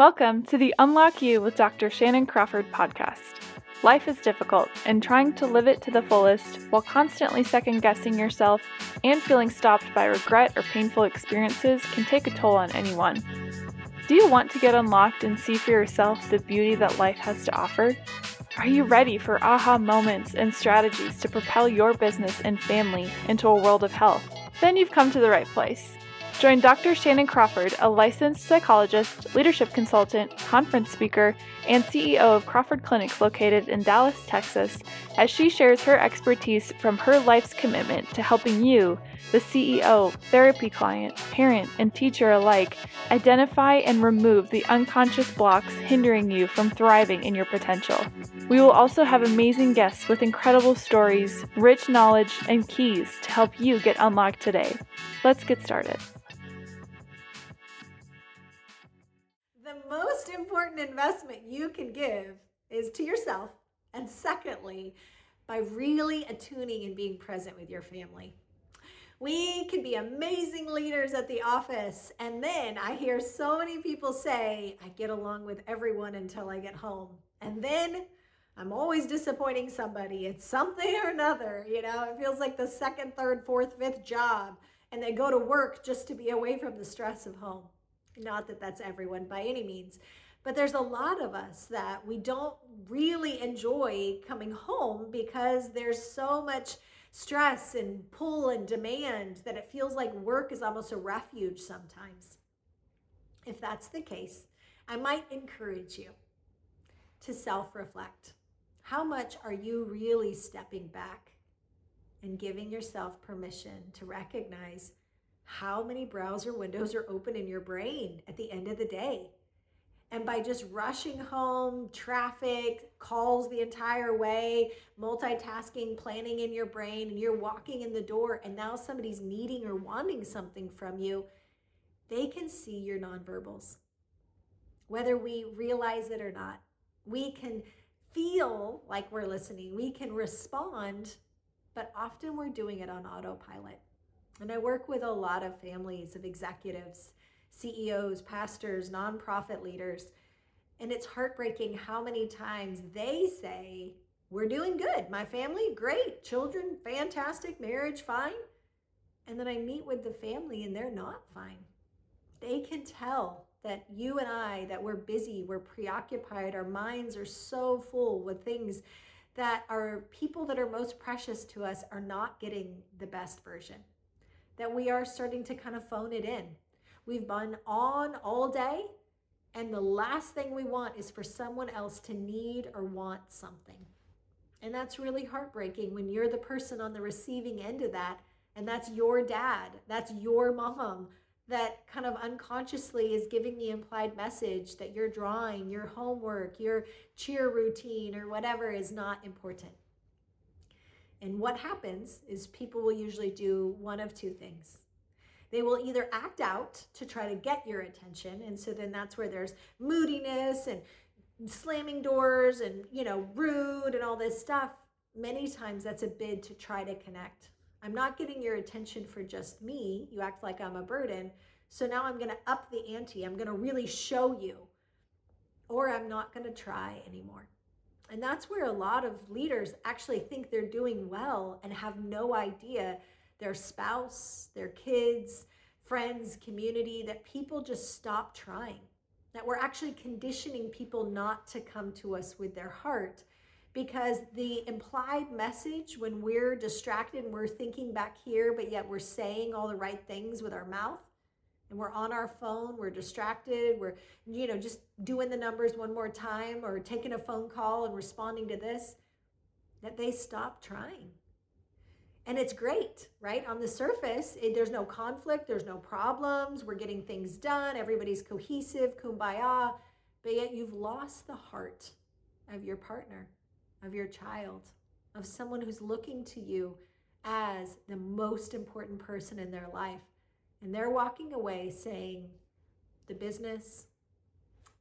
Welcome to the Unlock You with Dr. Shannan Crawford podcast. Life is difficult, and trying to live it to the fullest while constantly second guessing yourself and feeling stopped by regret or painful experiences can take a toll on anyone. Do you want to get unlocked and see for yourself the beauty that life has to offer? Are you ready for aha moments and strategies to propel your business and family into a world of health? Then you've come to the right place. Join Dr. Shannan Crawford, a licensed psychologist, leadership consultant, conference speaker, and CEO of Crawford Clinics located in Dallas, Texas, as she shares her expertise from her life's commitment to helping you, the CEO, therapy client, parent, and teacher alike, identify and remove the unconscious blocks hindering you from thriving in your potential. We will also have amazing guests with incredible stories, rich knowledge, and keys to help you get unlocked today. Let's get started. Most important investment you can give is to yourself. And secondly, by really attuning and being present with your family. We can be amazing leaders at the office. And then I hear so many people say, I get along with everyone until I get home. And then I'm always disappointing somebody. It's something or another. You know, it feels like the second, third, fourth, fifth job. And they go to work just to be away from the stress of home. Not that that's everyone by any means, but there's a lot of us that we don't really enjoy coming home because there's so much stress and pull and demand that it feels like work is almost a refuge sometimes. If that's the case, I might encourage you to self reflect. How much are you really stepping back and giving yourself permission to recognize how many browser windows are open in your brain at the end of the day. And by just rushing home, traffic, calls the entire way, multitasking, planning in your brain, and you're walking in the door, and now somebody's needing or wanting something from you, they can see your nonverbals. Whether we realize it or not, we can feel like we're listening, we can respond, but often we're doing it on autopilot. And I work with a lot of families of executives, CEOs, pastors, nonprofit leaders. And it's heartbreaking how many times they say, We're doing good. My family, great. Children, fantastic. Marriage, fine. And then I meet with the family and they're not fine. They can tell that you and I, that we're busy, we're preoccupied, our minds are so full with things that our people that are most precious to us are not getting the best version that we are starting to kind of phone it in. We've been on all day, and the last thing we want is for someone else to need or want something. And that's really heartbreaking when you're the person on the receiving end of that, and that's your dad, that's your mom that kind of unconsciously is giving the implied message that your drawing, your homework, your cheer routine, or whatever is not important. And what happens is people will usually do one of two things. They will either act out to try to get your attention. And so then that's where there's moodiness and slamming doors and, you know, rude and all this stuff. Many times that's a bid to try to connect. I'm not getting your attention for just me. You act like I'm a burden. So now I'm going to up the ante. I'm going to really show you, or I'm not going to try anymore. And that's where a lot of leaders actually think they're doing well and have no idea their spouse, their kids, friends, community, that people just stop trying. That we're actually conditioning people not to come to us with their heart because the implied message when we're distracted and we're thinking back here, but yet we're saying all the right things with our mouth, and we're on our phone, we're distracted, we're, you know, just doing the numbers one more time or taking a phone call and responding to this, that they stop trying. And it's great, right? On the surface, it, there's no conflict, there's no problems, we're getting things done, everybody's cohesive, kumbaya, but yet you've lost the heart of your partner, of your child, of someone who's looking to you as the most important person in their life and they're walking away saying the business,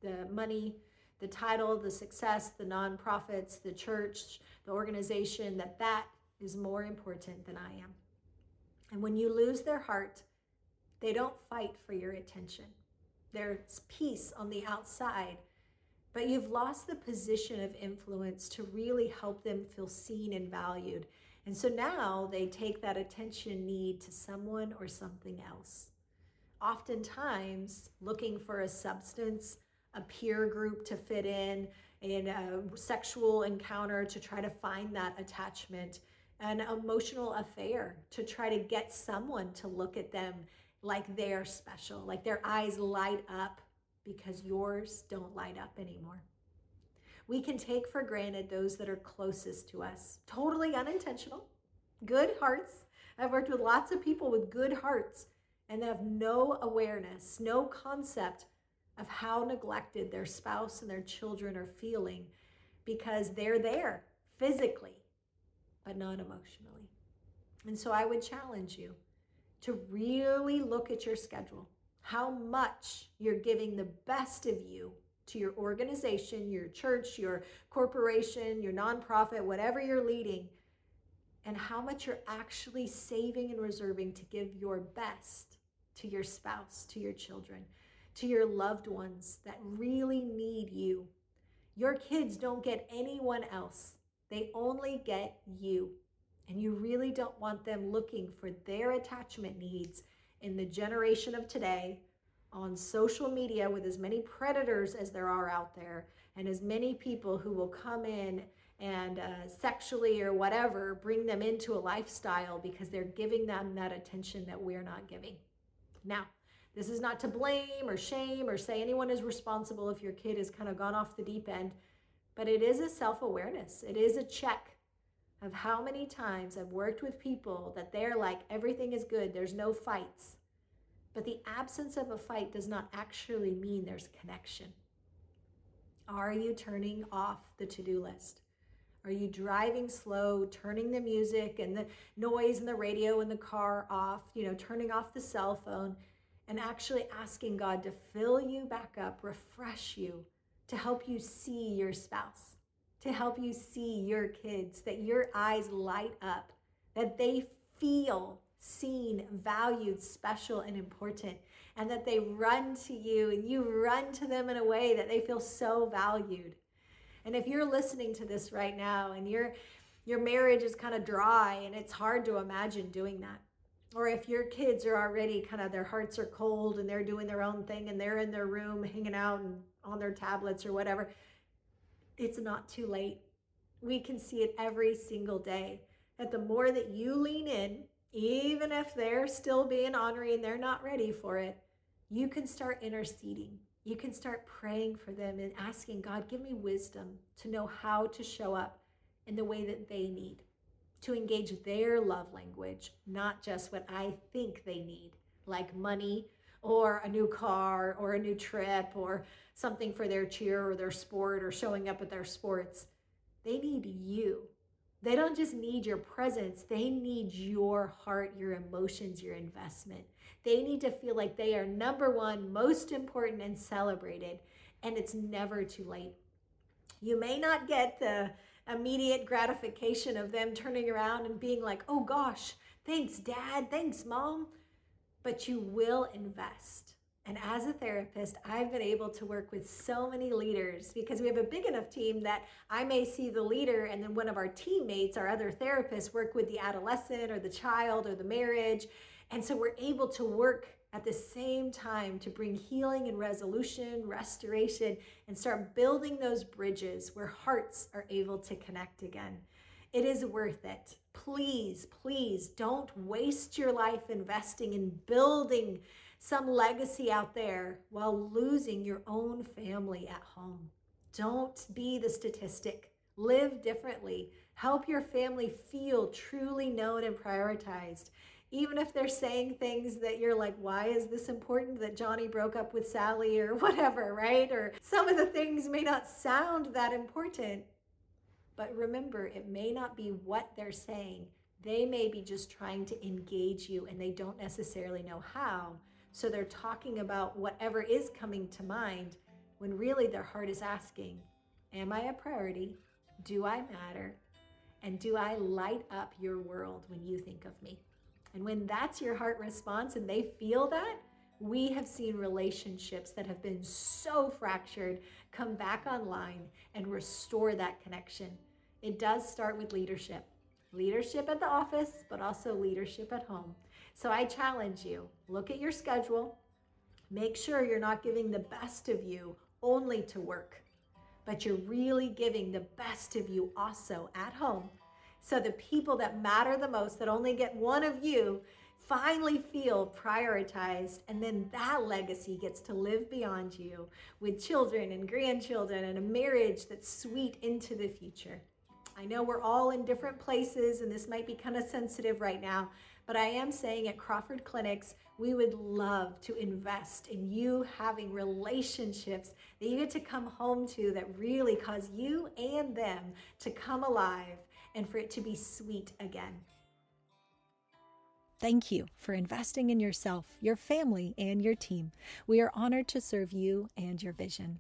the money, the title, the success, the nonprofits, the church, the organization, that that is more important than I am. And when you lose their heart, they don't fight for your attention. There's peace on the outside, but you've lost the position of influence to really help them feel seen and valued. And so now they take that attention need to someone or something else. Oftentimes, looking for a substance, a peer group to fit in, in a sexual encounter to try to find that attachment, an emotional affair to try to get someone to look at them like they're special, like their eyes light up because yours don't light up anymore. We can take for granted those that are closest to us, totally unintentional, good hearts. I've worked with lots of people with good hearts and they have no awareness, no concept of how neglected their spouse and their children are feeling because they're there physically, but not emotionally. And so I would challenge you to really look at your schedule, how much you're giving the best of you to your organization, your church, your corporation, your nonprofit, whatever you're leading, and how much you're actually saving and reserving to give your best to your spouse, to your children, to your loved ones that really need you. Your kids don't get anyone else, they only get you. And you really don't want them looking for their attachment needs in the generation of today on social media with as many predators as there are out there and as many people who will come in and uh, sexually or whatever bring them into a lifestyle because they're giving them that attention that we're not giving. Now, this is not to blame or shame or say anyone is responsible if your kid has kind of gone off the deep end, but it is a self awareness. It is a check of how many times I've worked with people that they're like, everything is good, there's no fights. But the absence of a fight does not actually mean there's connection. Are you turning off the to do list? Are you driving slow, turning the music and the noise and the radio in the car off, you know, turning off the cell phone and actually asking God to fill you back up, refresh you, to help you see your spouse? to help you see your kids, that your eyes light up, that they feel seen, valued, special, and important, and that they run to you and you run to them in a way that they feel so valued. And if you're listening to this right now and your your marriage is kind of dry and it's hard to imagine doing that. Or if your kids are already kind of their hearts are cold and they're doing their own thing and they're in their room hanging out and on their tablets or whatever, it's not too late. We can see it every single day that the more that you lean in, even if they're still being honoring and they're not ready for it, you can start interceding. You can start praying for them and asking God, give me wisdom to know how to show up in the way that they need, to engage their love language, not just what I think they need, like money or a new car or a new trip or something for their cheer or their sport or showing up at their sports. They need you. They don't just need your presence, they need your heart, your emotions, your investment. They need to feel like they are number one, most important, and celebrated. And it's never too late. You may not get the immediate gratification of them turning around and being like, oh gosh, thanks, dad, thanks, mom but you will invest. And as a therapist, I've been able to work with so many leaders because we have a big enough team that I may see the leader and then one of our teammates, our other therapists, work with the adolescent or the child or the marriage. And so we're able to work at the same time to bring healing and resolution, restoration, and start building those bridges where hearts are able to connect again. It is worth it. Please, please don't waste your life investing in building some legacy out there while losing your own family at home. Don't be the statistic. Live differently. Help your family feel truly known and prioritized. Even if they're saying things that you're like, why is this important that Johnny broke up with Sally or whatever, right? Or some of the things may not sound that important, but remember, it may not be what they're saying. They may be just trying to engage you and they don't necessarily know how. So they're talking about whatever is coming to mind when really their heart is asking, Am I a priority? Do I matter? And do I light up your world when you think of me? And when that's your heart response and they feel that, we have seen relationships that have been so fractured come back online and restore that connection. It does start with leadership leadership at the office, but also leadership at home. So I challenge you look at your schedule, make sure you're not giving the best of you only to work, but you're really giving the best of you also at home. So the people that matter the most, that only get one of you, finally feel prioritized, and then that legacy gets to live beyond you with children and grandchildren and a marriage that's sweet into the future. I know we're all in different places, and this might be kind of sensitive right now, but I am saying at Crawford Clinics, we would love to invest in you having relationships that you get to come home to that really cause you and them to come alive and for it to be sweet again. Thank you for investing in yourself, your family, and your team. We are honored to serve you and your vision.